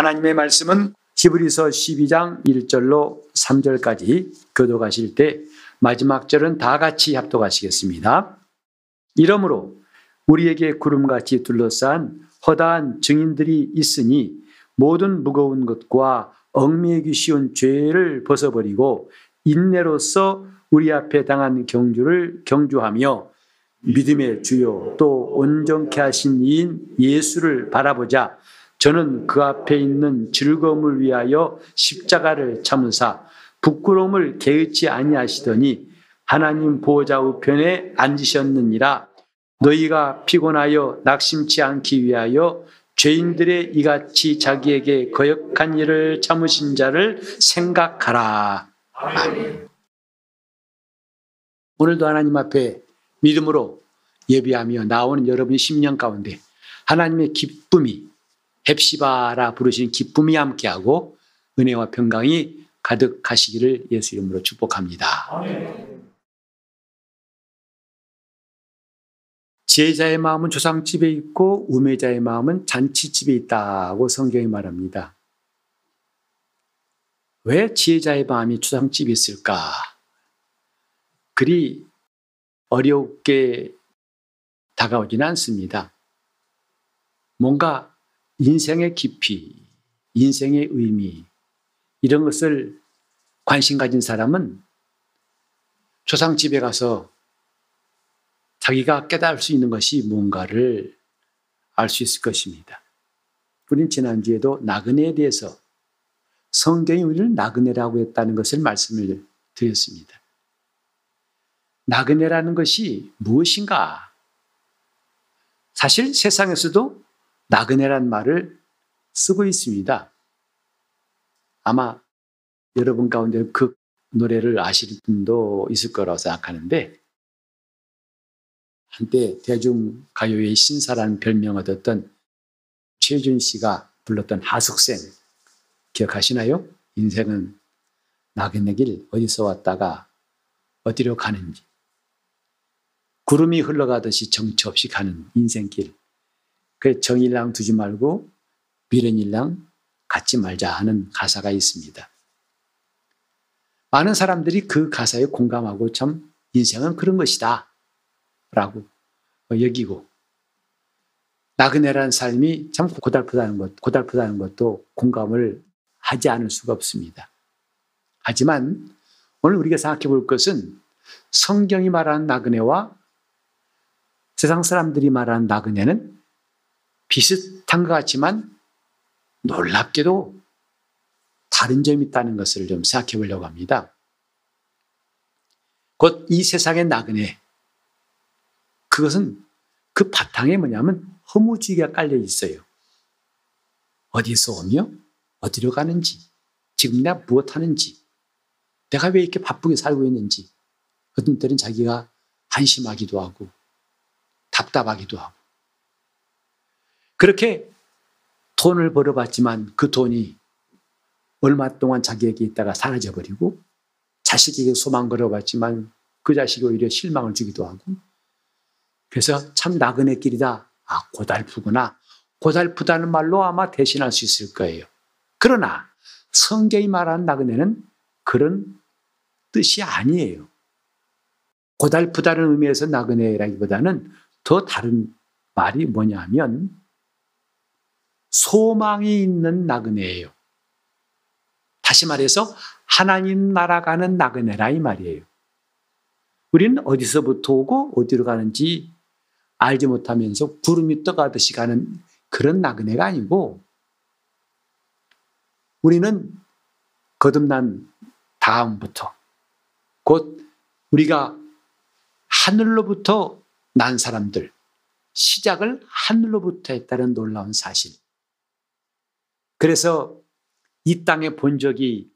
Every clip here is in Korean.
하나님의 말씀은 히브리서 12장 1절로 3절까지 교도가실 때 마지막 절은 다 같이 합독하시겠습니다. 이러므로 우리에게 구름같이 둘러싼 허다한 증인들이 있으니 모든 무거운 것과 얽매이기 쉬운 죄를 벗어버리고 인내로서 우리 앞에 당한 경주를 경주하며 믿음의 주요 또 온전케 하신 이인 예수를 바라보자 저는 그 앞에 있는 즐거움을 위하여 십자가를 참으사 부끄러움을 개의치 아니하시더니 하나님 보호자 우편에 앉으셨느니라 너희가 피곤하여 낙심치 않기 위하여 죄인들의 이같이 자기에게 거역한 일을 참으신 자를 생각하라. 아멘. 오늘도 하나님 앞에 믿음으로 예비하며 나오는 여러분의 심령 가운데 하나님의 기쁨이 헵시바라 부르시는 기쁨이 함께하고 은혜와 평강이 가득하시기를 예수 이름으로 축복합니다. 지혜자의 마음은 조상집에 있고 우매자의 마음은 잔치집에 있다고 성경이 말합니다. 왜 지혜자의 마음이 조상집에 있을까? 그리 어렵게 다가오지는 않습니다. 뭔가 인생의 깊이, 인생의 의미, 이런 것을 관심 가진 사람은 조상집에 가서 자기가 깨달을 수 있는 것이 뭔가를 알 수 있을 것입니다. 우린 지난주에도 나그네에 대해서 성경이 우리를 나그네라고 했다는 것을 말씀을 드렸습니다. 나그네라는 것이 무엇인가? 사실 세상에서도 나그네란 말을 쓰고 있습니다. 아마 여러분 가운데 그 노래를 아시는 분도 있을 거라고 생각하는데 한때 대중가요의 신사라는 별명 을 얻었던 최준 씨가 불렀던 하숙생 기억하시나요? 인생은 나그네 길 어디서 왔다가 어디로 가는지 구름이 흘러가듯이 정처 없이 가는 인생길. 그 정일랑 두지 말고 미련일랑 갖지 말자 하는 가사가 있습니다. 많은 사람들이 그 가사에 공감하고 참 인생은 그런 것이다. 라고 여기고 나그네라는 삶이 참 고달프다는 것, 고달프다는 것도 공감을 하지 않을 수가 없습니다. 하지만 오늘 우리가 생각해 볼 것은 성경이 말하는 나그네와 세상 사람들이 말하는 나그네는 비슷한 것 같지만 놀랍게도 다른 점이 있다는 것을 좀 생각해 보려고 합니다. 곧 이 세상의 나그네. 그것은 그 바탕에 뭐냐면 허무주의가 깔려 있어요. 어디서 오며 어디로 가는지, 지금 내가 무엇 하는지, 내가 왜 이렇게 바쁘게 살고 있는지, 어떤 때는 자기가 한심하기도 하고, 답답하기도 하고. 그렇게 돈을 벌어봤지만 그 돈이 얼마 동안 자기에게 있다가 사라져버리고 자식에게 소망 걸어봤지만 그 자식이 오히려 실망을 주기도 하고 그래서 참 나그네 길이다. 아, 고달프구나. 고달프다는 말로 아마 대신할 수 있을 거예요. 그러나 성경이 말하는 나그네는 그런 뜻이 아니에요. 고달프다는 의미에서 나그네라기보다는 더 다른 말이 뭐냐 하면 소망이 있는 나그네예요. 다시 말해서 하나님 나라 가는 나그네라 이 말이에요. 우리는 어디서부터 오고 어디로 가는지 알지 못하면서 구름이 떠가듯이 가는 그런 나그네가 아니고 우리는 거듭난 다음부터 곧 우리가 하늘로부터 난 사람들, 시작을 하늘로부터 했다는 놀라운 사실. 그래서 이 땅에 본 적이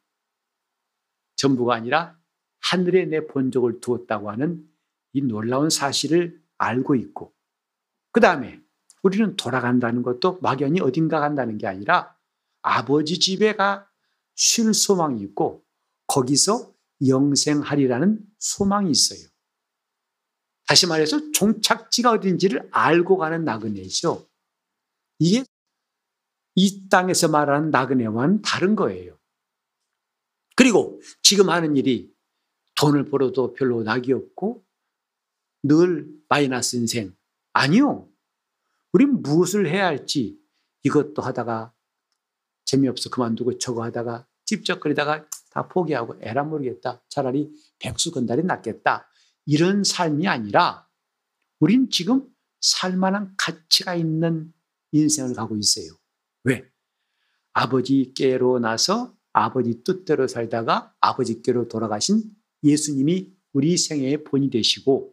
전부가 아니라 하늘에 내 본적을 두었다고 하는 이 놀라운 사실을 알고 있고, 그 다음에 우리는 돌아간다는 것도 막연히 어딘가 간다는 게 아니라 아버지 집에 가 쉴 소망이 있고, 거기서 영생하리라는 소망이 있어요. 다시 말해서 종착지가 어딘지를 알고 가는 나그네죠. 이게 이 땅에서 말하는 나그네와는 다른 거예요. 그리고 지금 하는 일이 돈을 벌어도 별로 낙이 없고 늘 마이너스 인생. 아니요. 우린 무엇을 해야 할지 이것도 하다가 재미없어 그만두고 저거 하다가 찝쩍거리다가 다 포기하고 에라 모르겠다. 차라리 백수 건달이 낫겠다. 이런 삶이 아니라 우린 지금 살만한 가치가 있는 인생을 가고 있어요. 왜? 아버지께로 나서 아버지 뜻대로 살다가 아버지께로 돌아가신 예수님이 우리 생애의 본이 되시고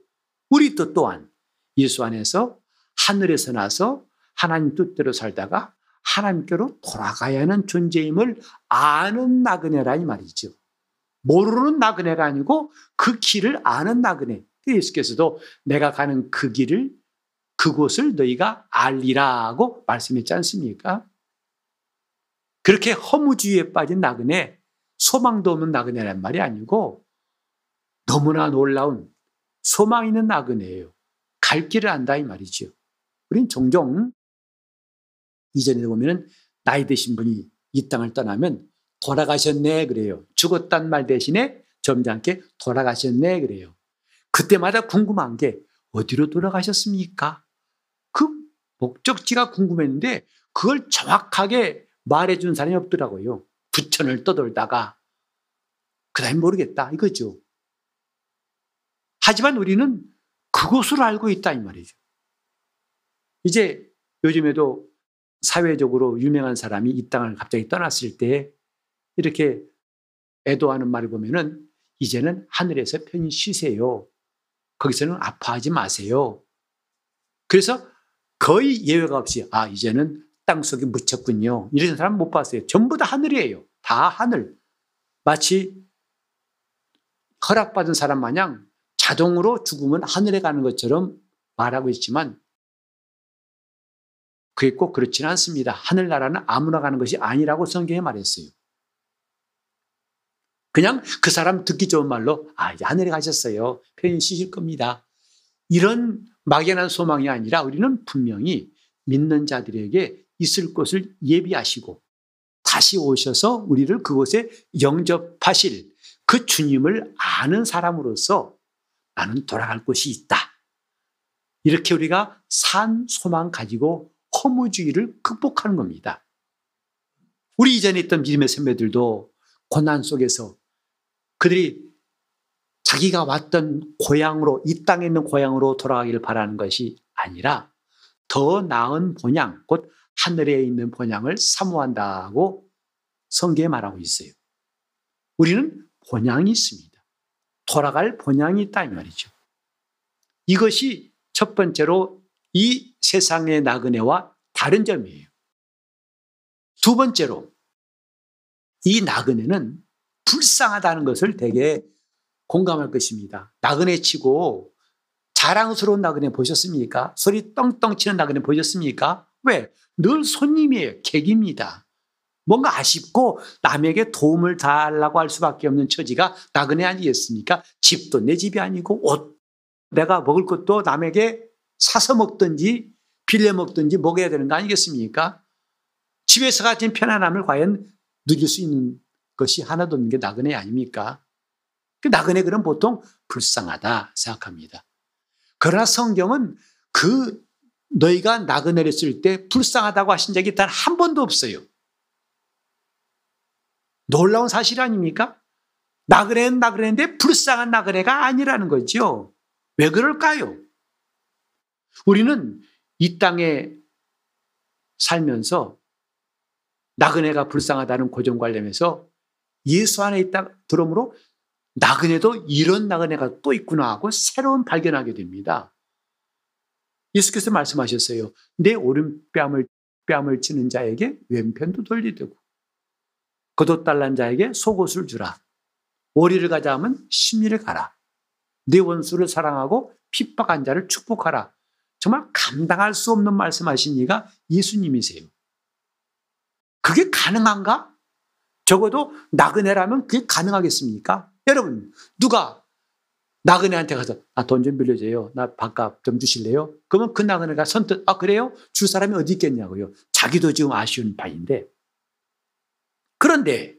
우리 또 또한 예수 안에서 하늘에서 나서 하나님 뜻대로 살다가 하나님께로 돌아가야 하는 존재임을 아는 나그네라 이 말이죠. 모르는 나그네가 아니고 그 길을 아는 나그네. 예수께서도 내가 가는 그 길을 그곳을 너희가 알리라고 말씀했지 않습니까? 그렇게 허무주의에 빠진 나그네, 소망도 없는 나그네란 말이 아니고 너무나 놀라운 소망 있는 나그네예요. 갈 길을 안다 이 말이죠. 우린 종종 이전에 보면은 나이 드신 분이 이 땅을 떠나면 돌아가셨네 그래요. 죽었단 말 대신에 점잖게 돌아가셨네 그래요. 그때마다 궁금한 게 어디로 돌아가셨습니까? 그 목적지가 궁금했는데 그걸 정확하게 말해준 사람이 없더라고요. 부천을 떠돌다가 그 다음에 모르겠다 이거죠. 하지만 우리는 그곳을 알고 있다 이 말이죠. 이제 요즘에도 사회적으로 유명한 사람이 이 땅을 갑자기 떠났을 때 이렇게 애도하는 말을 보면은 이제는 하늘에서 편히 쉬세요. 거기서는 아파하지 마세요. 그래서 거의 예외가 없이 아 이제는 땅 속에 묻혔군요. 이런 사람 못 봤어요. 전부 다 하늘이에요. 다 하늘. 마치 허락받은 사람 마냥 자동으로 죽으면 하늘에 가는 것처럼 말하고 있지만 그게 꼭 그렇지는 않습니다. 하늘나라는 아무나 가는 것이 아니라고 성경에 말했어요. 그냥 그 사람 듣기 좋은 말로 아 이제 하늘에 가셨어요. 편히 쉬실 겁니다. 이런 막연한 소망이 아니라 우리는 분명히 믿는 자들에게 있을 곳을 예비하시고 다시 오셔서 우리를 그곳에 영접하실 그 주님을 아는 사람으로서 나는 돌아갈 곳이 있다. 이렇게 우리가 산 소망 가지고 허무주의를 극복하는 겁니다. 우리 이전에 있던 믿음의 선배들도 고난 속에서 그들이 자기가 왔던 고향으로, 이 땅에 있는 고향으로 돌아가기를 바라는 것이 아니라 더 나은 본향, 곧 하늘에 있는 본향을 사모한다고 성경에 말하고 있어요. 우리는 본향이 있습니다. 돌아갈 본향이 있다 이 말이죠. 이것이 첫 번째로 이 세상의 나그네와 다른 점이에요. 두 번째로 이 나그네는 불쌍하다는 것을 되게 공감할 것입니다. 나그네 치고 자랑스러운 나그네 보셨습니까? 소리 떵떵 치는 나그네 보셨습니까? 왜? 늘 손님이에요. 객입니다. 뭔가 아쉽고 남에게 도움을 달라고 할 수밖에 없는 처지가 나그네 아니겠습니까? 집도 내 집이 아니고 옷 내가 먹을 것도 남에게 사서 먹든지 빌려 먹든지 먹어야 되는 거 아니겠습니까? 집에서 가진 편안함을 과연 누릴 수 있는 것이 하나도 없는 게 나그네 아닙니까? 그 나그네 그럼 보통 불쌍하다 생각합니다. 그러나 성경은 그 너희가 나그네를 쓸 때 불쌍하다고 하신 적이 단 한 번도 없어요. 놀라운 사실 아닙니까? 나그네는 나그네인데 불쌍한 나그네가 아니라는 거죠. 왜 그럴까요? 우리는 이 땅에 살면서 나그네가 불쌍하다는 고정관념에서 예수 안에 있다 들으므로 나그네도 이런 나그네가 또 있구나 하고 새로운 발견하게 됩니다. 예수께서 말씀하셨어요. 내 오른뺨을 뺨을 치는 자에게 왼편도 돌리되고 거뒀달란 자에게 속옷을 주라. 오리를 가자 하면 심리를 가라. 네 원수를 사랑하고 핍박한 자를 축복하라. 정말 감당할 수 없는 말씀하신 이가 예수님이세요. 그게 가능한가? 적어도 나그네라면 그게 가능하겠습니까? 여러분, 누가 나그네한테 가서 나돈좀 빌려줘요. 나 밥값 좀 주실래요? 그러면 그 나그네가 선뜻 아 그래요? 줄 사람이 어디 있겠냐고요. 자기도 지금 아쉬운 바인데 그런데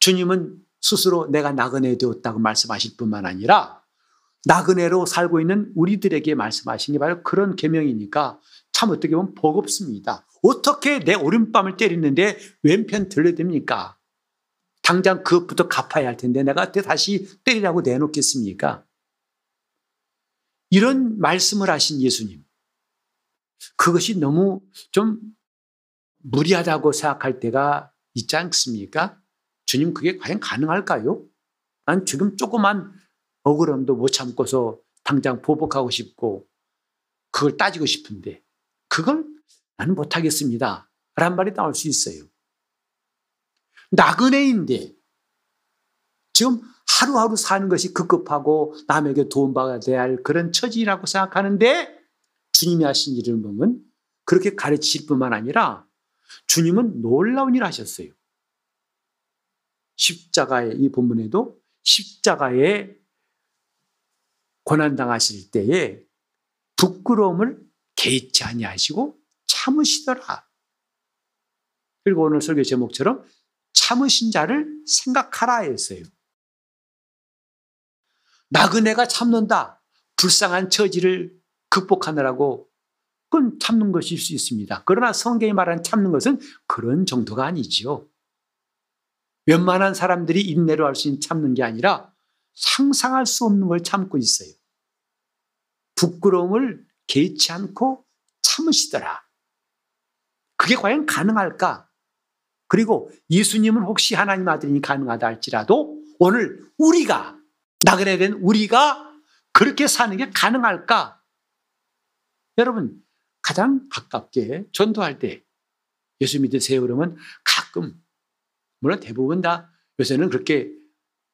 주님은 스스로 내가 나그네 되었다고 말씀하실 뿐만 아니라 나그네로 살고 있는 우리들에게 말씀하신 게 바로 그런 계명이니까 참 어떻게 보면 버겁습니다. 어떻게 내 오른밤을 때리는데 왼편 들려됩니까? 당장 그것부터 갚아야 할 텐데 내가 다시 때리라고 내놓겠습니까? 이런 말씀을 하신 예수님. 그것이 너무 좀 무리하다고 생각할 때가 있지 않습니까? 주님 그게 과연 가능할까요? 난 지금 조그만 억울함도 못 참고서 당장 보복하고 싶고 그걸 따지고 싶은데 그걸 나는 못하겠습니다. 란 말이 나올 수 있어요. 나그네인데 지금 하루하루 사는 것이 급급하고 남에게 도움받아야 할 그런 처지라고 생각하는데 주님이 하신 일을 보면 그렇게 가르치실 뿐만 아니라 주님은 놀라운 일을 하셨어요. 십자가의 이 본문에도 십자가에 고난당하실 때에 부끄러움을 개의치 아니하시고 참으시더라. 그리고 오늘 설교 제목처럼 참으신 자를 생각하라 했어요. 나그네가 참는다. 불쌍한 처지를 극복하느라고 그건 참는 것일 수 있습니다. 그러나 성경이 말하는 참는 것은 그런 정도가 아니지요. 웬만한 사람들이 인내로 할 수 있는 참는 게 아니라 상상할 수 없는 걸 참고 있어요. 부끄러움을 개의치 않고 참으시더라. 그게 과연 가능할까? 그리고 예수님은 혹시 하나님 아들이니 가능하다 할지라도 오늘 우리가 나그네 된 우리가 그렇게 사는 게 가능할까? 여러분 가장 가깝게 전도할 때 예수 믿으세요 그러면 가끔 물론 대부분 다 요새는 그렇게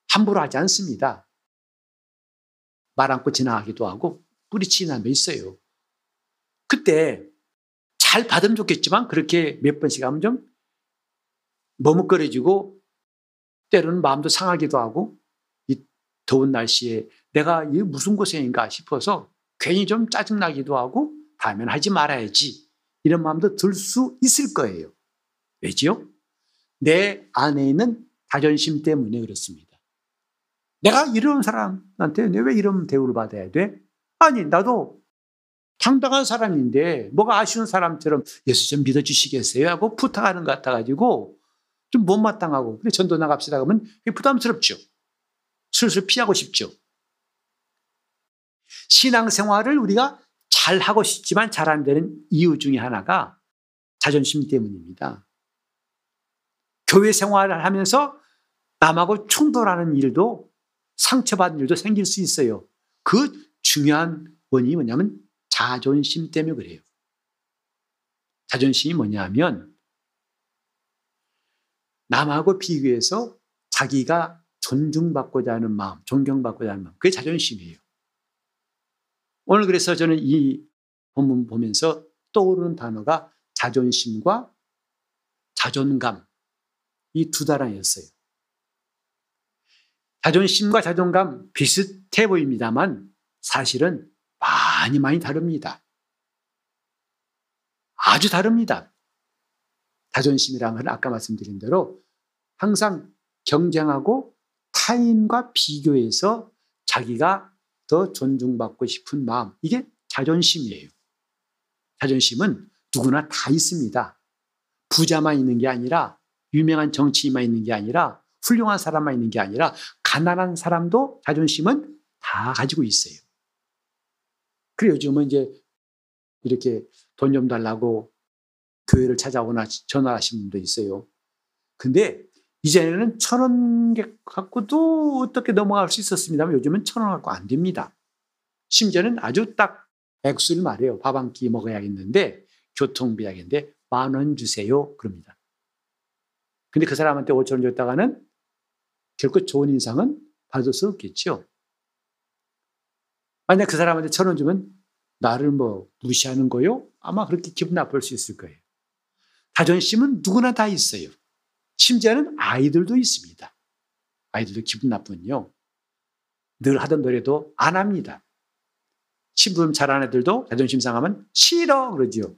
함부로 하지 않습니다. 말 않고 지나가기도 하고 뿌리치는 사람도 있어요. 그때 잘 받으면 좋겠지만 그렇게 몇 번씩 하면 좀 머뭇거려지고 때로는 마음도 상하기도 하고 이 더운 날씨에 내가 이 무슨 고생인가 싶어서 괜히 좀 짜증나기도 하고 다음엔 하지 말아야지 이런 마음도 들 수 있을 거예요. 왜지요? 내 안에 있는 자존심 때문에 그렇습니다. 내가 이런 사람한테 왜 이런 대우를 받아야 돼? 아니, 나도 당당한 사람인데 뭐가 아쉬운 사람처럼 예수 좀 믿어주시겠어요? 하고 부탁하는 것 같아가지고 좀 못마땅하고 그래 전도 나갑시다 그러면 부담스럽죠. 슬슬 피하고 싶죠. 신앙생활을 우리가 잘 하고 싶지만 잘 안 되는 이유 중에 하나가 자존심 때문입니다. 교회 생활을 하면서 남하고 충돌하는 일도 상처받는 일도 생길 수 있어요. 그 중요한 원인이 뭐냐면 자존심 때문에 그래요. 자존심이 뭐냐면 남하고 비교해서 자기가 존중받고자 하는 마음, 존경받고자 하는 마음, 그게 자존심이에요. 오늘 그래서 저는 이 본문 보면서 떠오르는 단어가 자존심과 자존감, 이 두 단어였어요. 자존심과 자존감 비슷해 보입니다만 사실은 많이 많이 다릅니다. 아주 다릅니다. 자존심이란 건 아까 말씀드린 대로 항상 경쟁하고 타인과 비교해서 자기가 더 존중받고 싶은 마음. 이게 자존심이에요. 자존심은 누구나 다 있습니다. 부자만 있는 게 아니라 유명한 정치인만 있는 게 아니라 훌륭한 사람만 있는 게 아니라 가난한 사람도 자존심은 다 가지고 있어요. 그래 요즘은 이제 이렇게 돈 좀 달라고 교회를 찾아오나 전화하신 분도 있어요. 근데 이전에는 천 원 갖고도 어떻게 넘어갈 수 있었습니다만 요즘은 천 원 갖고 안 됩니다. 심지어는 아주 딱 액수를 말해요. 밥 한 끼 먹어야겠는데 교통비 약인데 만 원 주세요. 그럽니다. 근데 그 사람한테 5천 원 줬다가는 결코 좋은 인상은 받을 수 없겠죠. 만약 그 사람한테 천 원 주면 나를 뭐 무시하는 거요? 아마 그렇게 기분 나쁠 수 있을 거예요. 자존심은 누구나 다 있어요. 심지어는 아이들도 있습니다. 아이들도 기분 나쁜요. 늘 하던 노래도 안 합니다. 신부름 잘하는 애들도 자존심 상하면 싫어 그러지요.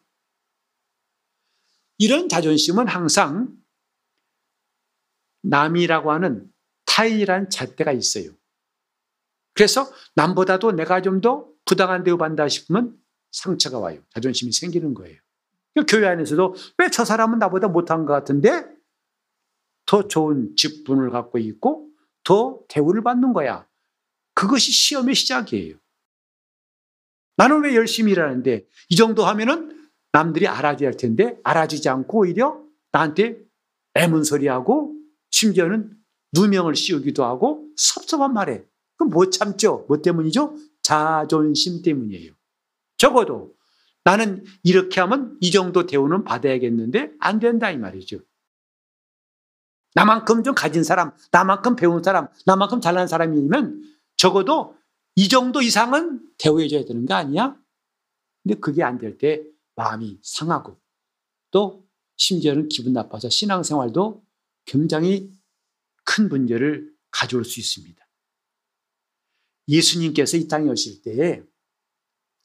이런 자존심은 항상 남이라고 하는 타인이라는 잣대가 있어요. 그래서 남보다도 내가 좀 더 부당한 대우받는다 싶으면 상처가 와요. 자존심이 생기는 거예요. 교회 안에서도 왜 저 사람은 나보다 못한 것 같은데 더 좋은 직분을 갖고 있고 더 대우를 받는 거야. 그것이 시험의 시작이에요. 나는 왜 열심히 일하는데 이 정도 하면은 남들이 알아줘야 할 텐데 알아주지 않고 오히려 나한테 애문 소리하고 심지어는 누명을 씌우기도 하고 섭섭한 말에 그럼 못 참죠. 뭐 때문이죠? 자존심 때문이에요. 적어도 나는 이렇게 하면 이 정도 대우는 받아야겠는데 안 된다 이 말이죠. 나만큼 좀 가진 사람, 나만큼 배운 사람, 나만큼 잘난 사람이면 적어도 이 정도 이상은 대우해줘야 되는 거 아니야? 근데 그게 안 될 때 마음이 상하고 또 심지어는 기분 나빠서 신앙생활도 굉장히 큰 문제를 가져올 수 있습니다. 예수님께서 이 땅에 오실 때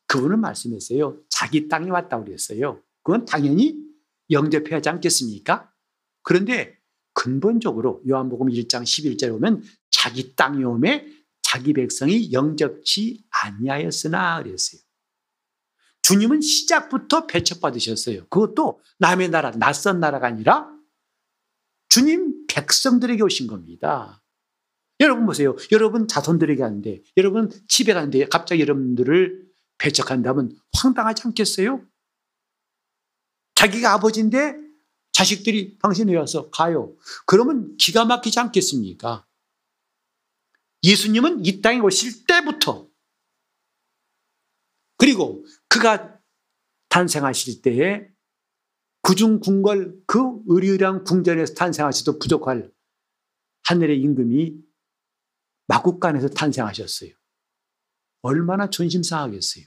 그분은 말씀했어요. 자기 땅에 왔다고 그랬어요. 그건 당연히 영접해야 하지 않겠습니까? 그런데 근본적으로 요한복음 1장 11절에 보면 자기 땅에 오매 자기 백성이 영접치 아니하였으나 그랬어요. 주님은 시작부터 배척받으셨어요. 그것도 남의 나라, 낯선 나라가 아니라 주님 백성들에게 오신 겁니다. 여러분 보세요. 여러분 자손들에게 하는데, 여러분 집에 가는데 갑자기 여러분들을 배척한다면 황당하지 않겠어요? 자기가 아버지인데 자식들이 당신에 와서 가요. 그러면 기가 막히지 않겠습니까? 예수님은 이 땅에 오실 때부터 그리고 그가 탄생하실 때에 구중 궁궐 그 의리의리한 궁전에서 탄생하셔도 부족할 하늘의 임금이 마국간에서 탄생하셨어요. 얼마나 존심상하겠어요.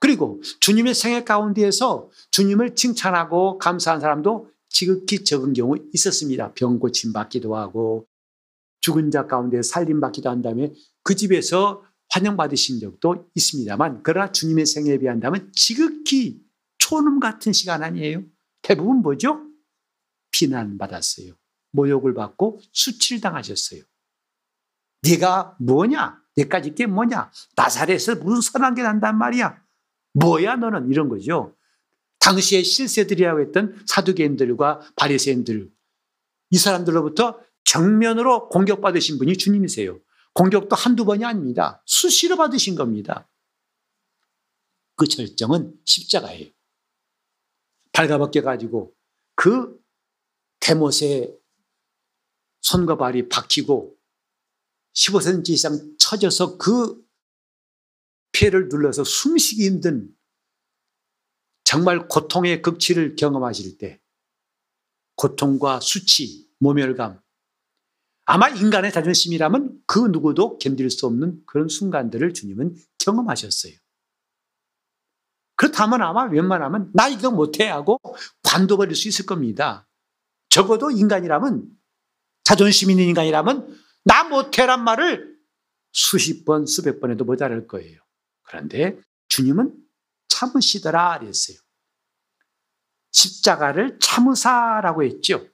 그리고 주님의 생애 가운데에서 주님을 칭찬하고 감사한 사람도 지극히 적은 경우 있었습니다. 병 고침 받기도 하고 죽은 자 가운데 살림 받기도 한 다음에 그 집에서 환영받으신 적도 있습니다만 그러나 주님의 생애에 비한다면 지극히 초놈 같은 시간 아니에요. 대부분 뭐죠? 비난받았어요. 모욕을 받고 수치당하셨어요. 네가 뭐냐? 내까지 게 뭐냐? 나사렛에서 무슨 선한 게 난단 말이야? 뭐야 너는? 이런 거죠. 당시에 실세들이라고 했던 사두개인들과 바리새인들 이 사람들로부터 정면으로 공격받으신 분이 주님이세요. 공격도 한두 번이 아닙니다. 수시로 받으신 겁니다. 그 절정은 십자가예요. 발가벗겨 가지고 그 대못에 손과 발이 박히고 15cm 이상 처져서 그 폐를 눌러서 숨쉬기 힘든 정말 고통의 극치를 경험하실 때 고통과 수치, 모멸감 아마 인간의 자존심이라면 그 누구도 견딜 수 없는 그런 순간들을 주님은 경험하셨어요. 그렇다면 아마 웬만하면 나 이거 못해 하고 관둬버릴 수 있을 겁니다. 적어도 인간이라면 자존심 있는 인간이라면 나 못해란 말을 수십 번, 수백 번 해도 모자랄 거예요. 그런데 주님은 참으시더라 그랬어요. 십자가를 참으사라고 했죠.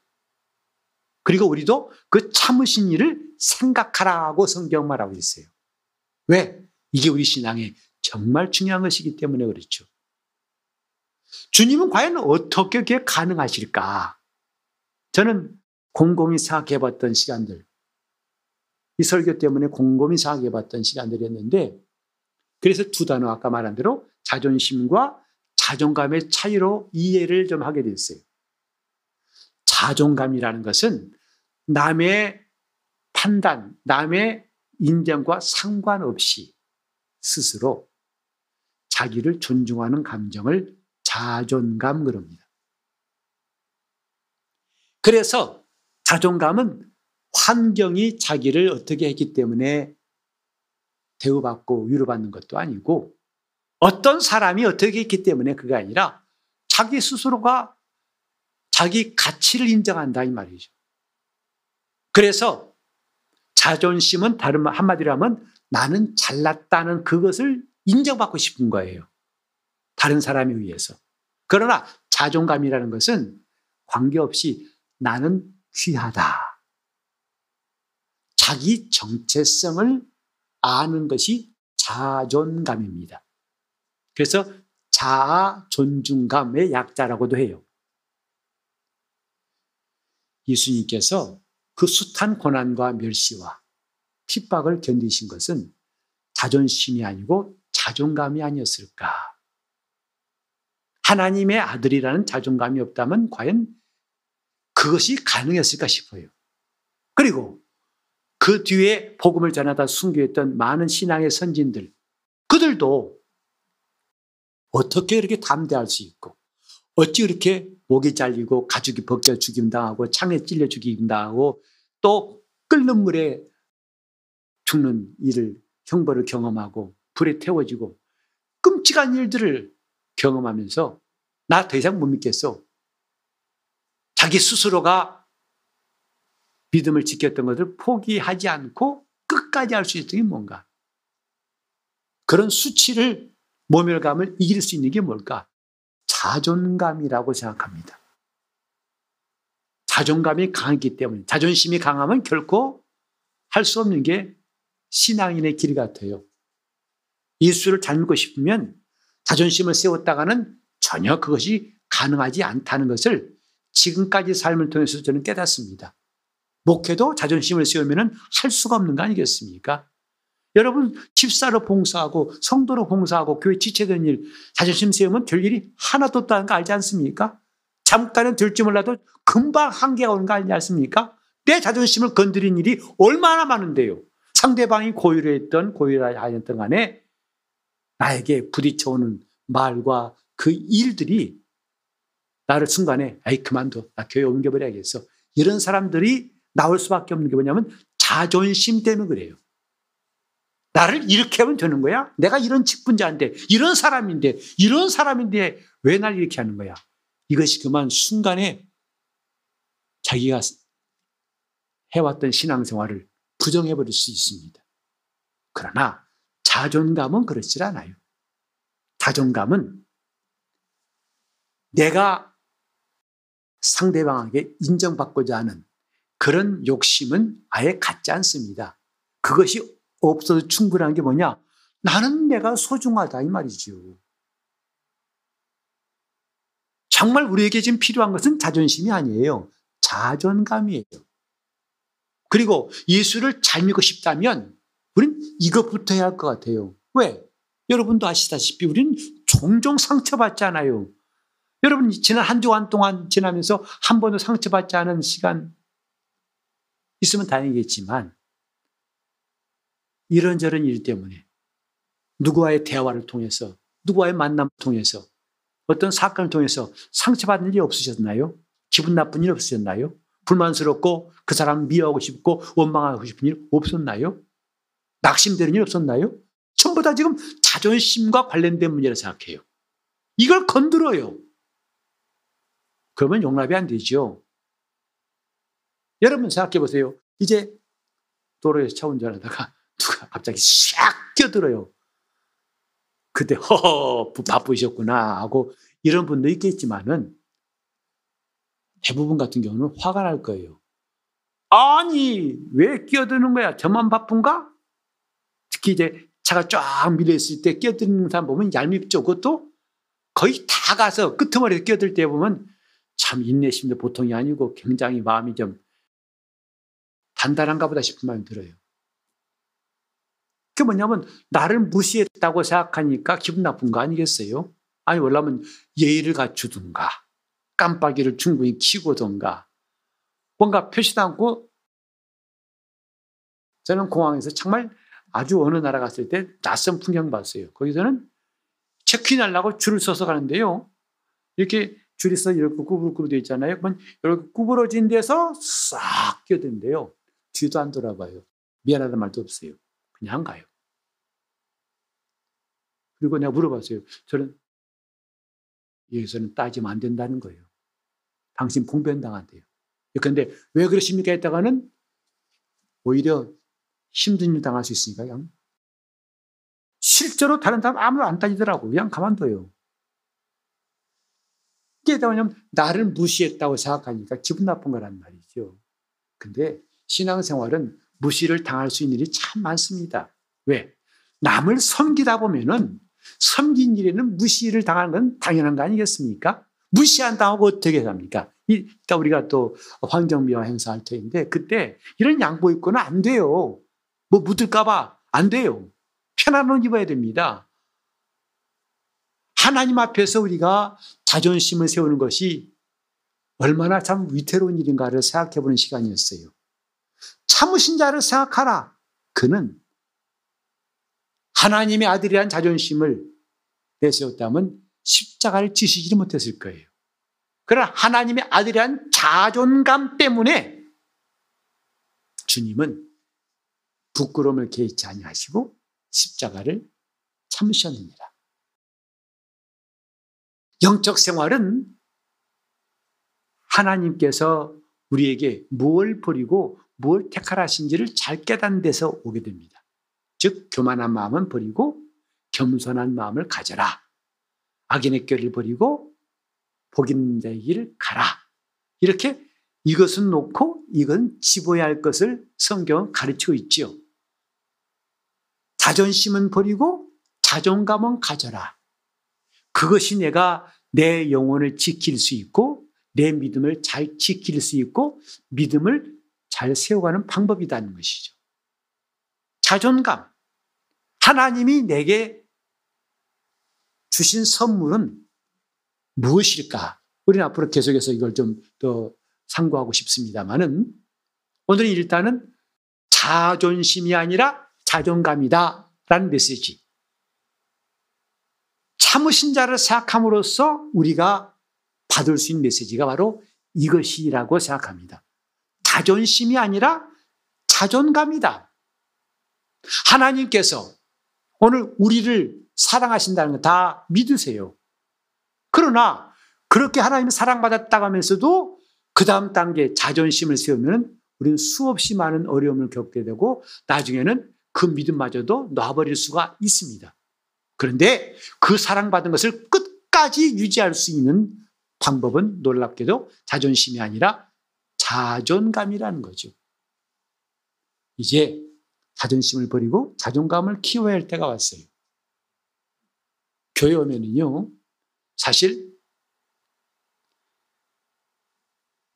그리고 우리도 그 참으신 일을 생각하라고 성경 말하고 있어요. 왜? 이게 우리 신앙에 정말 중요한 것이기 때문에 그렇죠. 주님은 과연 어떻게 그게 가능하실까? 저는 곰곰이 생각해 봤던 시간들, 이 설교 때문에 곰곰이 생각해 봤던 시간들이었는데 그래서 두 단어 아까 말한 대로 자존심과 자존감의 차이로 이해를 좀 하게 됐어요. 자존감이라는 것은 남의 판단, 남의 인정과 상관없이 스스로 자기를 존중하는 감정을 자존감 그럽니다. 그래서 자존감은 환경이 자기를 어떻게 했기 때문에 대우받고 위로받는 것도 아니고 어떤 사람이 어떻게 했기 때문에 그게 아니라 자기 스스로가 자기 가치를 인정한다 이 말이죠. 그래서 자존심은 다른 한마디로 하면 나는 잘났다는 그것을 인정받고 싶은 거예요. 다른 사람에 의해서. 그러나 자존감이라는 것은 관계없이 나는 귀하다. 자기 정체성을 아는 것이 자존감입니다. 그래서 자아 존중감의 약자라고도 해요. 예수님께서 그 숱한 고난과 멸시와 핍박을 견디신 것은 자존심이 아니고 자존감이 아니었을까. 하나님의 아들이라는 자존감이 없다면 과연 그것이 가능했을까 싶어요. 그리고 그 뒤에 복음을 전하다 순교했던 많은 신앙의 선진들, 그들도 어떻게 이렇게 담대할 수 있고, 어찌 이렇게 목이 잘리고 가죽이 벗겨 죽임 당하고 창에 찔려 죽임 당하고 또 끓는 물에 죽는 일을 형벌을 경험하고 불에 태워지고 끔찍한 일들을 경험하면서 나 더 이상 못 믿겠어. 자기 스스로가 믿음을 지켰던 것을 포기하지 않고 끝까지 할 수 있던 게 뭔가? 그런 수치를 모멸감을 이길 수 있는 게 뭘까? 자존감이라고 생각합니다. 자존감이 강하기 때문에 자존심이 강하면 결코 할 수 없는 게 신앙인의 길 같아요. 예수를 잘 믿고 싶으면 자존심을 세웠다가는 전혀 그것이 가능하지 않다는 것을 지금까지 삶을 통해서 저는 깨닫습니다. 목회도 자존심을 세우면 할 수가 없는 거 아니겠습니까? 여러분 집사로 봉사하고 성도로 봉사하고 교회 지체된 일 자존심 세우면 될 일이 하나도 없다는 거 알지 않습니까? 잠깐은 될지 몰라도 금방 한계가 오는 거 알지 않습니까? 내 자존심을 건드린 일이 얼마나 많은데요. 상대방이 고유했던 고유하였던 간에 나에게 부딪혀오는 말과 그 일들이 나를 순간에 아이 그만둬 나 교회 옮겨버려야겠어 이런 사람들이 나올 수밖에 없는 게 뭐냐면 자존심 때문에 그래요. 나를 이렇게 하면 되는 거야? 내가 이런 직분자인데, 이런 사람인데, 이런 사람인데 왜 날 이렇게 하는 거야? 이것이 그만 순간에 자기가 해왔던 신앙생활을 부정해버릴 수 있습니다. 그러나 자존감은 그렇지 않아요. 자존감은 내가 상대방에게 인정받고자 하는 그런 욕심은 아예 갖지 않습니다. 그것이 없어도 충분한 게 뭐냐? 나는 내가 소중하다 이 말이죠. 정말 우리에게 지금 필요한 것은 자존심이 아니에요. 자존감이에요. 그리고 예수를 잘 믿고 싶다면 우린 이것부터 해야 할 것 같아요. 왜? 여러분도 아시다시피 우리는 종종 상처받잖아요. 여러분 지난 한 주간 동안 지나면서 한 번도 상처받지 않은 시간 있으면 다행이겠지만 이런저런 일 때문에 누구와의 대화를 통해서 누구와의 만남을 통해서 어떤 사건을 통해서 상처받는 일이 없으셨나요? 기분 나쁜 일 없으셨나요? 불만스럽고 그 사람 미워하고 싶고 원망하고 싶은 일 없었나요? 낙심되는 일 없었나요? 전부 다 지금 자존심과 관련된 문제라 생각해요. 이걸 건드려요. 그러면 용납이 안 되죠. 여러분 생각해 보세요. 이제 도로에서 차 운전하다가 누가 갑자기 샥 끼어들어요. 그때 허허 바쁘셨구나 하고 이런 분도 있겠지만은 대부분 같은 경우는 화가 날 거예요. 아니 왜 끼어드는 거야? 저만 바쁜가? 특히 이제 차가 쫙 밀려 있을 때 끼어드는 사람 보면 얄밉죠. 그것도 거의 다 가서 끄트머리에 끼어들 때 보면 참 인내심도 보통이 아니고 굉장히 마음이 좀 단단한가 보다 싶은 마음이 들어요. 그게 뭐냐면 나를 무시했다고 생각하니까 기분 나쁜 거 아니겠어요? 아니 원래면 예의를 갖추든가 깜빡이를 충분히 키고든가 뭔가 표시도 않고 저는 공항에서 정말 아주 어느 나라 갔을 때 낯선 풍경 봤어요. 거기서는 체크인하려고 줄을 서서 가는데요. 이렇게 줄이 서 이렇게 구부러구부러 되어 있잖아요. 그러면 이렇게 구부러진 데서 싹 끼어든대요. 뒤도 안 돌아봐요. 미안하다는 말도 없어요. 그냥 가요. 그리고 내가 물어봤어요. 저는 여기서는 따지면 안 된다는 거예요. 당신 봉변당한대요. 그런데 왜 그러십니까? 했다가는 오히려 힘든 일 당할 수 있으니까 그냥 실제로 다른 사람 아무도 안 따지더라고. 그냥 가만둬요. 이게 뭐냐면 나를 무시했다고 생각하니까 기분 나쁜 거란 말이죠. 근데 신앙생활은 무시를 당할 수 있는 일이 참 많습니다. 왜? 남을 섬기다 보면은 섬긴 일에는 무시를 당하는 건 당연한 거 아니겠습니까? 무시 안 당하고 어떻게 합니까? 이따 우리가 또 환경미화 행사할 터인데 그때 이런 양보 입고는 안 돼요. 뭐 묻을까봐 안 돼요. 편한 옷 입어야 됩니다. 하나님 앞에서 우리가 자존심을 세우는 것이 얼마나 참 위태로운 일인가를 생각해 보는 시간이었어요. 참으신 자를 생각하라. 그는 하나님의 아들이란 자존심을 내세웠다면 십자가를 지시지 못했을 거예요. 그러나 하나님의 아들이란 자존감 때문에 주님은 부끄러움을 개의치 아니하시고 십자가를 참으셨느니라. 영적 생활은 하나님께서 우리에게 무엇을 버리고 무엇을 택하라신지를 잘 깨닫는 데서 오게 됩니다. 즉 교만한 마음은 버리고 겸손한 마음을 가져라. 악인의 꾀를 버리고 복인 자의 길을 가라. 이렇게 이것은 놓고 이건 집어야 할 것을 성경은 가르치고 있지요. 자존심은 버리고 자존감은 가져라. 그것이 내가 내 영혼을 지킬 수 있고 내 믿음을 잘 지킬 수 있고 믿음을 잘 세워가는 방법이라는 것이죠. 자존감. 하나님이 내게 주신 선물은 무엇일까? 우리는 앞으로 계속해서 이걸 좀 더 상고하고 싶습니다만은 오늘은 일단은 자존심이 아니라 자존감이다 라는 메시지. 참으신 자를 생각함으로써 우리가 받을 수 있는 메시지가 바로 이것이라고 생각합니다. 자존심이 아니라 자존감이다. 하나님께서 오늘 우리를 사랑하신다는 거 다 믿으세요. 그러나 그렇게 하나님을 사랑받았다고 하면서도 그 다음 단계 자존심을 세우면 우리는 수없이 많은 어려움을 겪게 되고 나중에는 그 믿음마저도 놔버릴 수가 있습니다. 그런데 그 사랑받은 것을 끝까지 유지할 수 있는 방법은 놀랍게도 자존심이 아니라 자존감이라는 거죠. 이제 자존심을 버리고 자존감을 키워야 할 때가 왔어요. 교회 오면은요, 사실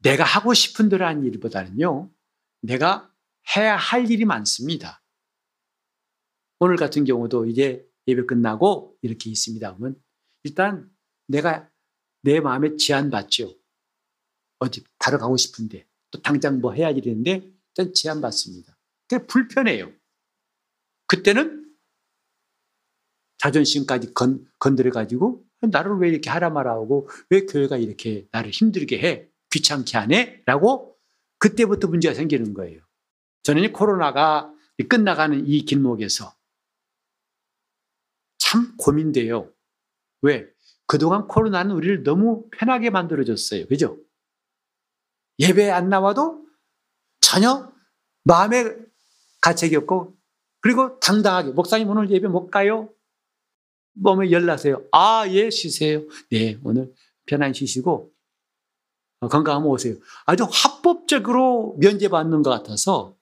내가 하고 싶은 대로 하는 일보다는요, 내가 해야 할 일이 많습니다. 오늘 같은 경우도 이제 예배 끝나고 이렇게 있습니다. 그러면 일단 내가 내 마음에 제한받죠. 어디 바로 가고 싶은데 또 당장 뭐 해야지 되는데 일단 제한받습니다. 그게 불편해요. 그때는 자존심까지 건, 건드려가지고 나를 왜 이렇게 하라 말아 하고 왜 교회가 이렇게 나를 힘들게 해? 귀찮게 하네? 라고 그때부터 문제가 생기는 거예요. 저는 코로나가 끝나가는 이 길목에서 참 고민돼요. 왜? 그동안 코로나는 우리를 너무 편하게 만들어줬어요. 그죠? 예배 안 나와도 전혀 마음에 가책이 없고 그리고 당당하게 목사님 오늘 예배 못 가요? 몸에 열나세요. 아, 예, 쉬세요. 네, 오늘 편안히 쉬시고 어, 건강하면 오세요. 아주 합법적으로 면제받는 것 같아서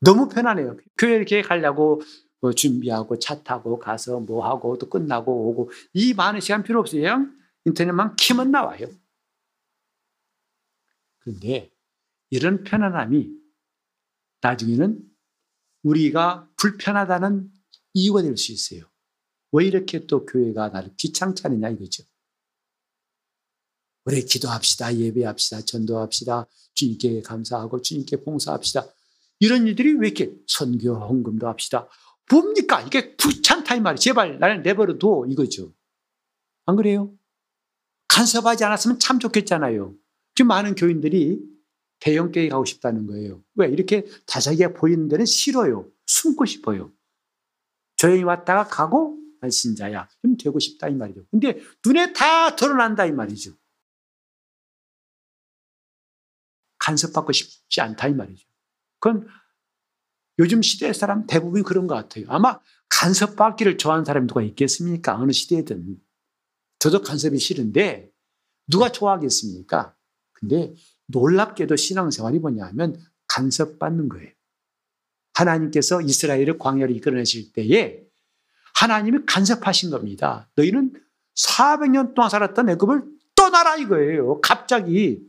너무 편안해요. 교회 이렇게 가려고 뭐 준비하고 차 타고 가서 뭐 하고 또 끝나고 오고 이 많은 시간 필요 없어요. 인터넷만 키면 나와요. 그런데 이런 편안함이 나중에는 우리가 불편하다는 이유가 될 수 있어요. 왜 이렇게 또 교회가 나를 귀찮게 하느냐 이거죠. 우리 기도합시다. 예배합시다. 전도합시다. 주님께 감사하고 주님께 봉사합시다. 이런 일들이 왜 이렇게 선교 헌금도 합시다. 뭡니까? 이게 귀찮다 이 말이 제발 나를 내버려 둬 이거죠. 안 그래요? 간섭하지 않았으면 참 좋겠잖아요. 지금 많은 교인들이 대형 교회 가고 싶다는 거예요. 왜? 이렇게 다자기가 보이는 데는 싫어요. 숨고 싶어요. 조용히 왔다가 가고 신자야. 좀 되고 싶다 이 말이죠. 근데 눈에 다 드러난다 이 말이죠. 간섭받고 싶지 않다 이 말이죠. 그건 요즘 시대 사람 대부분 그런 것 같아요. 아마 간섭받기를 좋아하는 사람이 누가 있겠습니까? 어느 시대든. 저도 간섭이 싫은데 누가 좋아하겠습니까? 근데 놀랍게도 신앙생활이 뭐냐면 간섭받는 거예요. 하나님께서 이스라엘을 광야로 이끌어내실 때에 하나님이 간섭하신 겁니다. 너희는 400년 동안 살았던 애굽을 떠나라 이거예요. 갑자기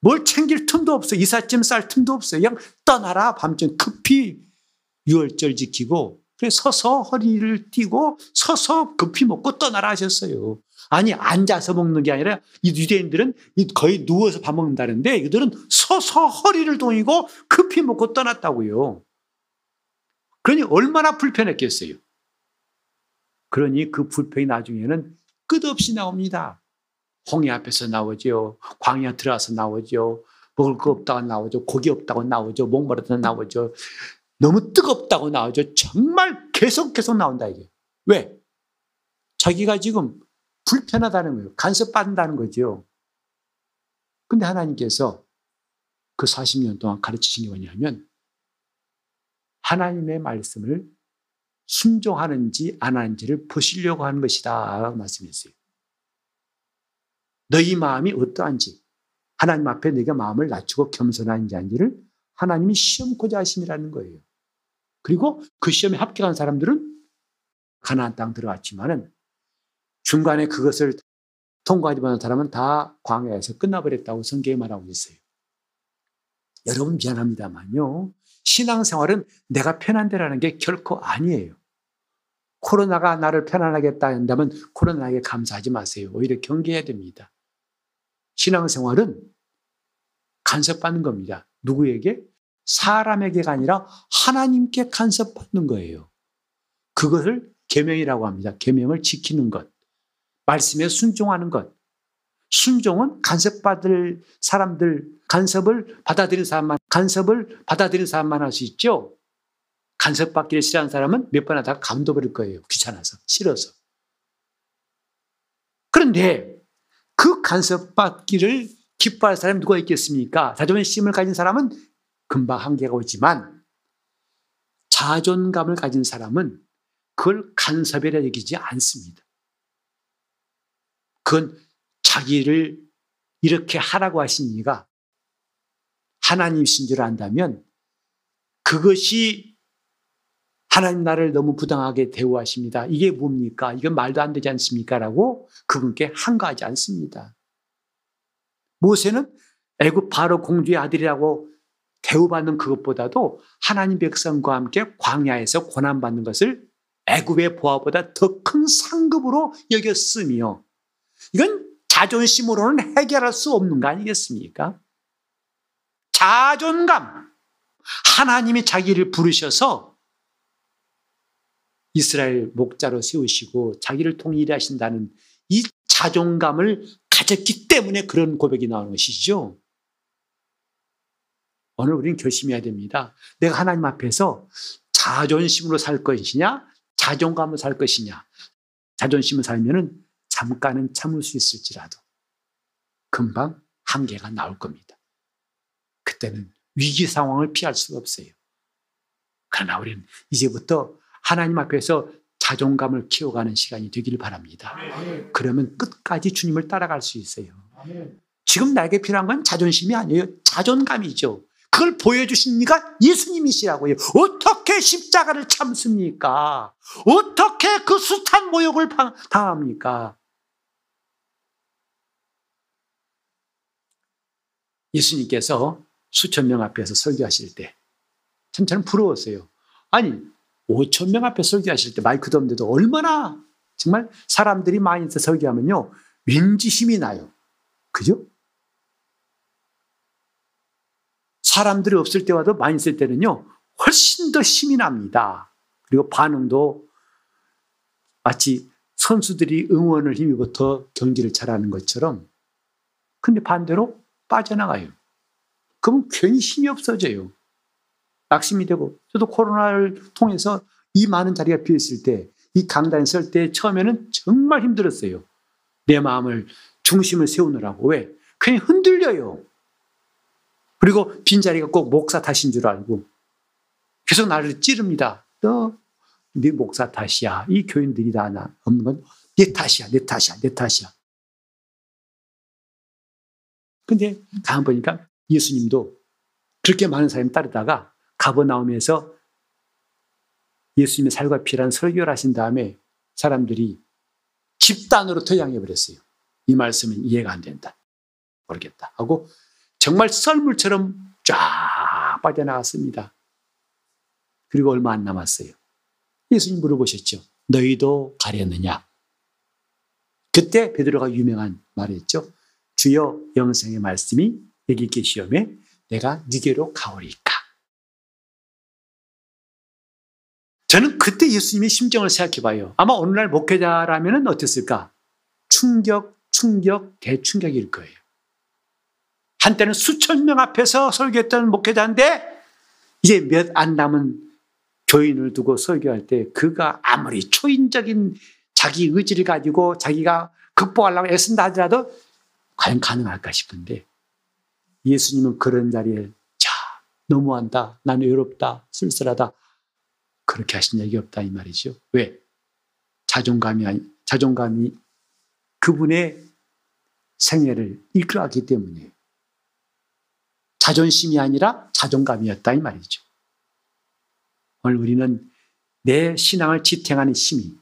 뭘 챙길 틈도 없어. 이삿짐 쌀 틈도 없어. 그냥 떠나라. 밤중 급히 유월절 지키고 그래 서서 허리를 띠고 서서 급히 먹고 떠나라 하셨어요. 아니 앉아서 먹는 게 아니라 이 유대인들은 거의 누워서 밥 먹는다는데 이들은 서서 허리를 동이고 급히 먹고 떠났다고요. 그러니 얼마나 불편했겠어요. 그러니 그 불평이 나중에는 끝없이 나옵니다. 홍해 앞에서 나오죠. 광야 들어와서 나오죠. 먹을 거 없다고 나오죠. 고기 없다고 나오죠. 목마르다 나오죠. 너무 뜨겁다고 나오죠. 정말 계속 계속 나온다 이게. 왜? 자기가 지금 불편하다는 거예요. 간섭받는다는 거죠. 근데 하나님께서 그 40년 동안 가르치신 게 뭐냐면 하나님의 말씀을 순종하는지 안 하는지를 보시려고 하는 것이다 말씀했어요. 너희 마음이 어떠한지 하나님 앞에 네가 마음을 낮추고 겸손한지 아닌지를 하나님이 시험코자 하심이라는 거예요. 그리고 그 시험에 합격한 사람들은 가나안 땅 들어갔지만은 중간에 그것을 통과하지 못한 사람은 다 광야에서 끝나버렸다고 성경에 말하고 있어요. 여러분 미안합니다만요. 신앙생활은 내가 편한 데라는 게 결코 아니에요. 코로나가 나를 편안하겠다 한다면 코로나에게 감사하지 마세요. 오히려 경계해야 됩니다. 신앙생활은 간섭받는 겁니다. 누구에게? 사람에게가 아니라 하나님께 간섭받는 거예요. 그것을 계명이라고 합니다. 계명을 지키는 것. 말씀에 순종하는 것. 순종은 간섭받을 사람들, 간섭을 받아들인 사람만, 간섭을 받아들인 사람만 할 수 있죠. 간섭받기를 싫어하는 사람은 몇 번 하다가 감도버릴 거예요. 귀찮아서, 싫어서. 그런데 그 간섭받기를 기뻐할 사람이 누가 있겠습니까? 자존심을 가진 사람은 금방 한계가 오지만 자존감을 가진 사람은 그걸 간섭이라 여기지 않습니다. 그건 자기를 이렇게 하라고 하신 이가 하나님이신 줄 안다면 그것이 하나님 나를 너무 부당하게 대우하십니다. 이게 뭡니까? 이건 말도 안 되지 않습니까? 라고 그분께 한가하지 않습니다. 모세는 애굽 바로 공주의 아들이라고 대우받는 그것보다도 하나님 백성과 함께 광야에서 고난받는 것을 애굽의 보아보다 더 큰 상급으로 여겼으며 이건 자존심으로는 해결할 수 없는 거 아니겠습니까? 자존감. 하나님이 자기를 부르셔서 이스라엘 목자로 세우시고 자기를 통해 일하신다는 이 자존감을 가졌기 때문에 그런 고백이 나오는 것이죠. 오늘 우리는 결심해야 됩니다. 내가 하나님 앞에서 자존심으로 살 것이냐, 자존감으로 살 것이냐. 자존심을 살면은 잠깐은 참을 수 있을지라도 금방 한계가 나올 겁니다. 그때는 위기 상황을 피할 수가 없어요. 그러나 우리는 이제부터 하나님 앞에서 자존감을 키워가는 시간이 되기를 바랍니다. 그러면 끝까지 주님을 따라갈 수 있어요. 지금 나에게 필요한 건 자존심이 아니에요. 자존감이죠. 그걸 보여주신 이가 예수님이시라고요. 어떻게 십자가를 참습니까? 어떻게 그 숱한 모욕을 당합니까? 예수님께서 수천 명 앞에서 설교하실 때, 참 저는 부러웠어요. 아니, 5천 명 앞에 설교하실 때 마이크도 없는데도 얼마나 정말 사람들이 많이 있어 설교하면요. 왠지 힘이 나요. 그죠? 사람들이 없을 때와도 많이 있을 때는요. 훨씬 더 힘이 납니다. 그리고 반응도 마치 선수들이 응원을 힘입어 더 경기를 잘하는 것처럼 근데 반대로 빠져나가요. 괜히 힘이 없어져요. 낙심이 되고 저도 코로나를 통해서 이 많은 자리가 비었을 때 이 강단에 설때 처음에는 정말 힘들었어요. 내 마음을 중심을 세우느라고 왜? 괜히 흔들려요. 그리고 빈자리가 꼭 목사 탓인 줄 알고 계속 나를 찌릅니다. 너, 네 목사 탓이야. 이 교인들이 다 나, 없는 건 내 탓이야, 내 탓이야, 내 탓이야. 근데 가만 보니까 예수님도 그렇게 많은 사람이 따르다가 가버나움에서 예수님의 살과 피란 설교를 하신 다음에 사람들이 집단으로 퇴장해 버렸어요. 이 말씀은 이해가 안 된다. 모르겠다. 하고 정말 썰물처럼 쫙 빠져나갔습니다. 그리고 얼마 안 남았어요. 예수님 물어보셨죠. 너희도 가렸느냐? 그때 베드로가 유명한 말했죠. 주여 영생의 말씀이 여기 계시오매 내가 니게로 가오리까. 저는 그때 예수님의 심정을 생각해 봐요. 아마 오늘날 목회자라면 어땠을까? 충격, 충격, 대충격일 거예요. 한때는 수천 명 앞에서 설교했던 목회자인데 이제 몇 안 남은 교인을 두고 설교할 때 그가 아무리 초인적인 자기 의지를 가지고 자기가 극복하려고 애쓴다 하더라도 과연 가능할까 싶은데 예수님은 그런 자리에 자 너무한다 나는 외롭다 쓸쓸하다 그렇게 하신 적이 없다 이 말이죠. 왜? 자존감이 아니 자존감이 그분의 생애를 이끌어갔기 때문에 자존심이 아니라 자존감이었다 이 말이죠. 오늘 우리는 내 신앙을 지탱하는 힘이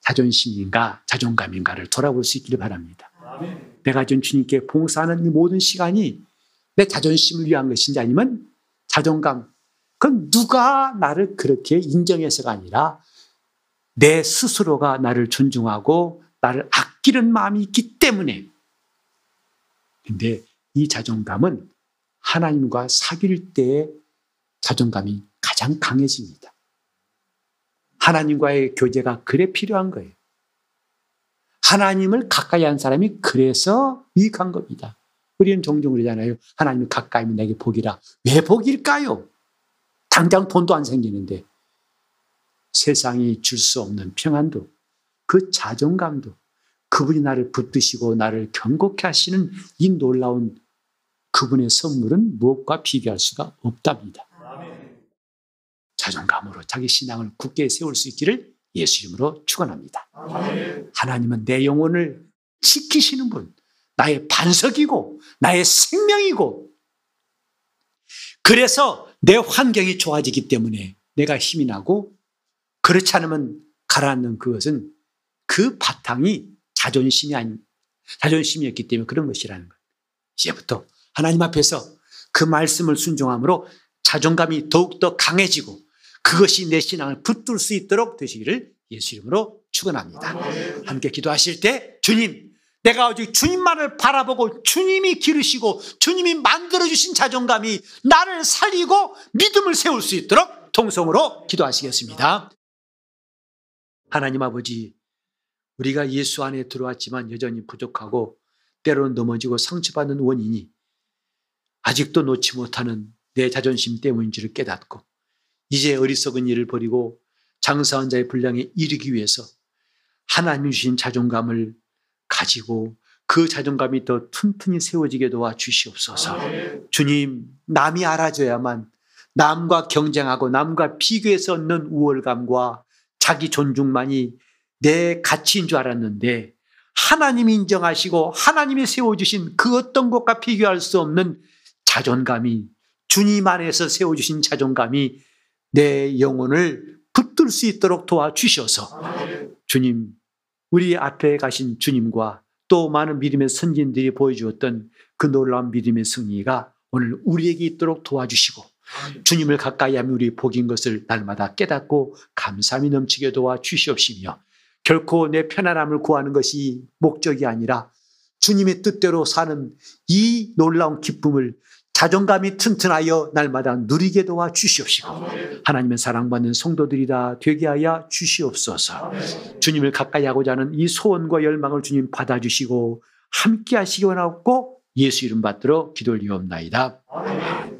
자존심인가 자존감인가를 돌아볼 수 있기를 바랍니다. 아멘. 내가 준 주님께 봉사하는 이 모든 시간이 내 자존심을 위한 것인지 아니면 자존감. 그건 누가 나를 그렇게 인정해서가 아니라 내 스스로가 나를 존중하고 나를 아끼는 마음이 있기 때문에. 근데 이 자존감은 하나님과 사귈 때의 자존감이 가장 강해집니다. 하나님과의 교제가 그래 필요한 거예요. 하나님을 가까이 한 사람이 그래서 유익한 겁니다. 우리는 종종 그러잖아요. 하나님이 가까이면 내게 복이라. 왜 복일까요? 당장 돈도 안 생기는데 세상이 줄 수 없는 평안도 그 자존감도 그분이 나를 붙드시고 나를 경고케 하시는 이 놀라운 그분의 선물은 무엇과 비교할 수가 없답니다. 자존감으로 자기 신앙을 굳게 세울 수 있기를 예수 이름으로 축원합니다. 하나님은 내 영혼을 지키시는 분, 나의 반석이고 나의 생명이고 그래서 내 환경이 좋아지기 때문에 내가 힘이 나고 그렇지 않으면 가라앉는 그것은 그 바탕이 자존심이 아닌 자존심이었기 때문에 그런 것이라는 것. 이제부터 하나님 앞에서 그 말씀을 순종함으로 자존감이 더욱더 강해지고 그것이 내 신앙을 붙들 수 있도록 되시기를 예수 이름으로 축원합니다. 함께 기도하실 때 주님 내가 오직 주님만을 바라보고 주님이 기르시고 주님이 만들어 주신 자존감이 나를 살리고 믿음을 세울 수 있도록 통성으로 기도하시겠습니다. 하나님 아버지 우리가 예수 안에 들어왔지만 여전히 부족하고 때로는 넘어지고 상처받는 원인이 아직도 놓지 못하는 내 자존심 때문인 지를 깨닫고 이제 어리석은 일을 버리고 장사한 자의 분량에 이르기 위해서 하나님 주신 자존감을 가지고 그 자존감이 더 튼튼히 세워지게 도와 주시옵소서. 주님, 남이 알아줘야만 남과 경쟁하고 남과 비교해서 얻는 우월감과 자기 존중만이 내 가치인 줄 알았는데 하나님이 인정하시고 하나님이 세워주신 그 어떤 것과 비교할 수 없는 자존감이 주님 안에서 세워주신 자존감이 내 영혼을 붙들 수 있도록 도와주셔서 주님, 우리 앞에 가신 주님과 또 많은 믿음의 선진들이 보여주었던 그 놀라운 믿음의 승리가 오늘 우리에게 있도록 도와주시고 주님을 가까이 하면 우리 복인 것을 날마다 깨닫고 감사함이 넘치게 도와주시옵시며 결코 내 편안함을 구하는 것이 목적이 아니라 주님의 뜻대로 사는 이 놀라운 기쁨을 자존감이 튼튼하여 날마다 누리게 도와 주시옵시고 하나님의 사랑받는 성도들이다 되게 하여 주시옵소서. 주님을 가까이 하고자 하는 이 소원과 열망을 주님 받아주시고 함께 하시기 원하고 예수 이름 받들어 기도를 이옵나이다. 아멘.